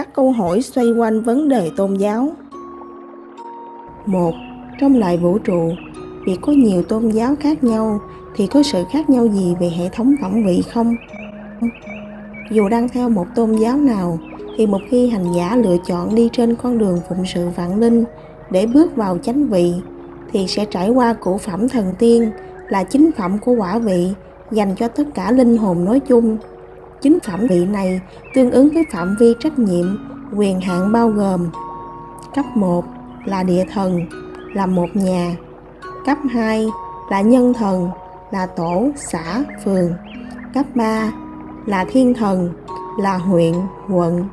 các câu hỏi xoay quanh vấn đề tôn giáo. một Trong đại vũ trụ, vì có nhiều tôn giáo khác nhau thì có sự khác nhau gì về hệ thống tổng vị không? Dù đang theo một tôn giáo nào thì một khi hành giả lựa chọn đi trên con đường phụng sự vạn linh để bước vào chánh vị thì sẽ trải qua cụ phẩm thần tiên là chính phẩm của quả vị dành cho tất cả linh hồn nói chung. Chính phạm vị này tương ứng với phạm vi trách nhiệm, quyền hạn bao gồm Cấp 1 là địa thần, là một nhà. Cấp 2 là nhân thần, là tổ, xã, phường. Cấp 3 là thiên thần, là huyện, quận.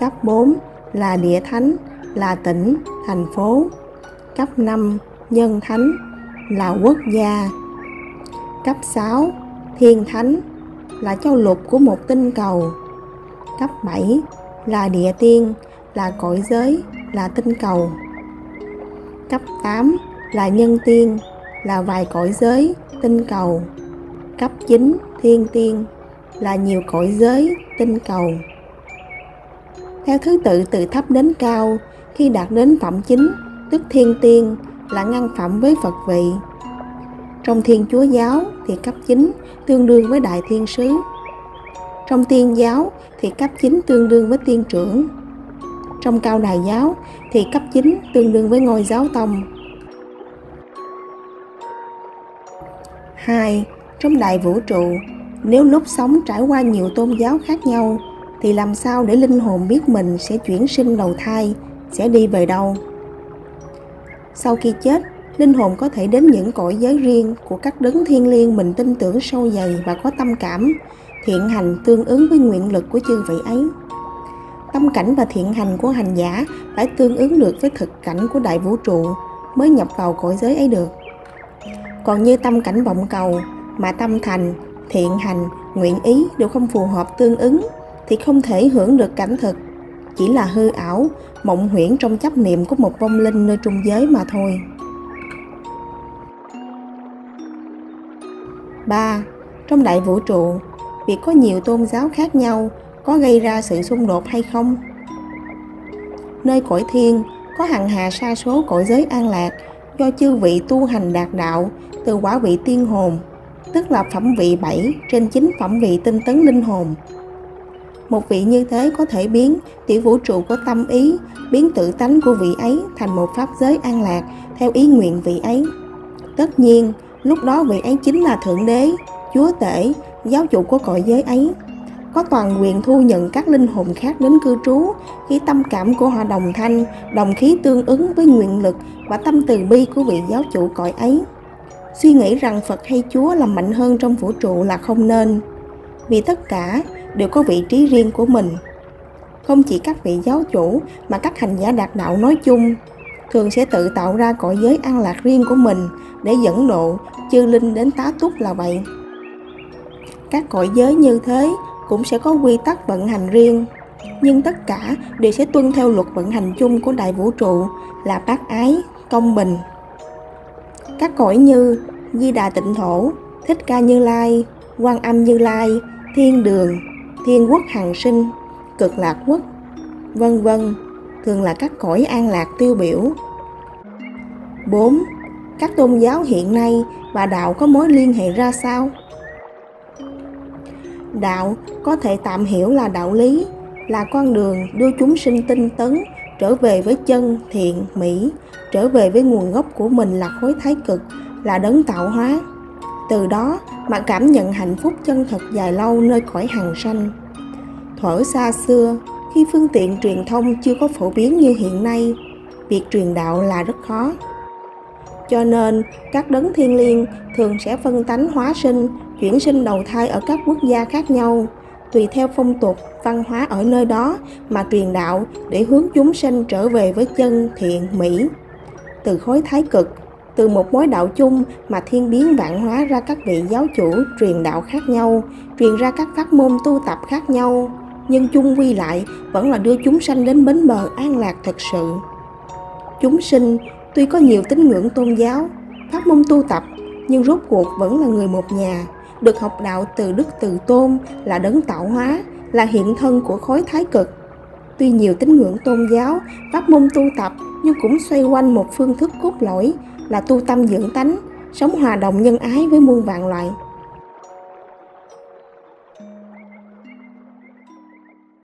Cấp 4 là địa thánh, là tỉnh, thành phố. Cấp 5 nhân thánh, là quốc gia. Cấp 6 thiên thánh, là châu lục của một tinh cầu. Cấp 7 là địa tiên, là cõi giới, là tinh cầu. Cấp 8 là nhân tiên, là vài cõi giới, tinh cầu. Cấp 9 thiên tiên, là nhiều cõi giới, tinh cầu. Theo thứ tự từ thấp đến cao, khi đạt đến phẩm chính, tức thiên tiên, là ngăn phẩm với Phật vị. Trong Thiên Chúa giáo thì cấp 9 tương đương với Đại Thiên Sứ. Trong Tiên giáo thì cấp 9 tương đương với Tiên trưởng. Trong Cao Đài giáo thì cấp 9 tương đương với ngôi giáo tông. 2. Trong đại vũ trụ, nếu lúc sống trải qua nhiều tôn giáo khác nhau thì làm sao để linh hồn biết mình sẽ chuyển sinh đầu thai, sẽ đi về đâu? Sau khi chết, linh hồn có thể đến những cõi giới riêng của các đấng thiên liêng mình tin tưởng sâu dày và có tâm cảm, thiện hành tương ứng với nguyện lực của chư vị ấy. Tâm cảnh và thiện hành của hành giả phải tương ứng được với thực cảnh của đại vũ trụ mới nhập vào cõi giới ấy được. Còn như tâm cảnh vọng cầu mà tâm thành, thiện hành, nguyện ý đều không phù hợp tương ứng thì không thể hưởng được cảnh thực, chỉ là hư ảo, mộng huyễn trong chấp niệm của một vong linh nơi trung giới mà thôi. 3. Trong đại vũ trụ, việc có nhiều tôn giáo khác nhau có gây ra sự xung đột hay không? Nơi cõi thiên có hằng hà sa số cõi giới an lạc do chư vị tu hành đạt đạo từ quả vị tiên hồn, tức là phẩm vị 7 trên 9 phẩm vị tinh tấn linh hồn. Một vị như thế có thể biến tiểu vũ trụ có tâm ý, biến tự tánh của vị ấy thành một pháp giới an lạc theo ý nguyện vị ấy. Tất nhiên, lúc đó vị ấy chính là Thượng Đế, Chúa Tể, giáo chủ của cõi giới ấy. Có toàn quyền thu nhận các linh hồn khác đến cư trú khi tâm cảm của họ đồng thanh, đồng khí tương ứng với nguyện lực và tâm từ bi của vị giáo chủ cõi ấy. Suy nghĩ rằng Phật hay Chúa là mạnh hơn trong vũ trụ là không nên, vì tất cả đều có vị trí riêng của mình. Không chỉ các vị giáo chủ mà các hành giả đạt đạo nói chung thường sẽ tự tạo ra cõi giới an lạc riêng của mình để dẫn độ chư linh đến tá túc là vậy. Các cõi giới như thế cũng sẽ có quy tắc vận hành riêng, nhưng tất cả đều sẽ tuân theo luật vận hành chung của đại vũ trụ là bác ái, công bình. Các cõi như Di Đà Tịnh Thổ, Thích Ca Như Lai, Quan Âm Như Lai, Thiên Đường, Thiên Quốc Hằng Sinh, Cực Lạc Quốc, vân vân thường là các cõi an lạc tiêu biểu. 4. Các tôn giáo hiện nay và đạo có mối liên hệ ra sao? Đạo có thể tạm hiểu là đạo lý, là con đường đưa chúng sinh tinh tấn trở về với chân, thiện, mỹ, trở về với nguồn gốc của mình là khối thái cực, là đấng tạo hóa. Từ đó mà cảm nhận hạnh phúc chân thật dài lâu nơi cõi hằng sanh. Thuở xa xưa, khi phương tiện truyền thông chưa có phổ biến như hiện nay, việc truyền đạo là rất khó. Cho nên, các đấng thiên liêng thường sẽ phân tánh hóa sinh, chuyển sinh đầu thai ở các quốc gia khác nhau, tùy theo phong tục, văn hóa ở nơi đó mà truyền đạo để hướng chúng sinh trở về với chân thiện mỹ. Từ khối thái cực, từ một mối đạo chung mà thiên biến vạn hóa ra các vị giáo chủ truyền đạo khác nhau, truyền ra các pháp môn tu tập khác nhau, nhưng chung quy lại vẫn là đưa chúng sanh đến bến bờ an lạc thật sự. Chúng sinh tuy có nhiều tín ngưỡng tôn giáo, pháp môn tu tập, nhưng rốt cuộc vẫn là người một nhà, được học đạo từ đức từ tôn là đấng tạo hóa, là hiện thân của khối thái cực. Tuy nhiều tín ngưỡng tôn giáo, pháp môn tu tập nhưng cũng xoay quanh một phương thức cốt lõi là tu tâm dưỡng tánh, sống hòa đồng nhân ái với muôn vạn loại.